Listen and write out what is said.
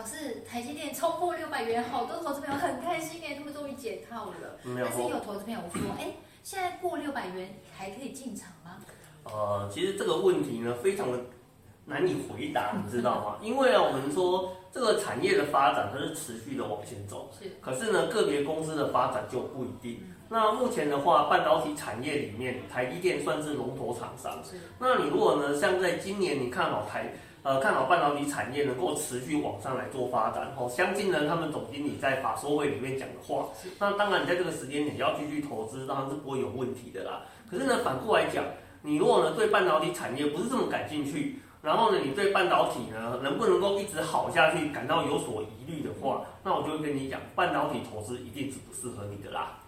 老师，台积电冲破六百元，好多投资朋友很开心哎，他们终于解套了。但是有投资朋友说，哎，现在过六百元还可以进场吗？呃，其实这个问题呢，非常的难以回答，你知道吗？因为啊，我们说这个产业的发展它是持续的往前走，是。可是呢，个别公司的发展就不一定。那目前的话，半导体产业里面，台积电算是龙头厂商。是。那你如果呢，像在今年，你看好台。呃，看好半导体产业能够持续往上来做发展，哦，相信呢，他们总经理在法说会里面讲的话，那当然你在这个时间点要继续投资，当然是不会有问题的啦。可是呢，反过来讲，你如果呢对半导体产业不是这么感兴趣，然后呢，你对半导体呢能不能够一直好下去感到有所疑虑的话，那我就会跟你讲，半导体投资一定是不适合你的啦。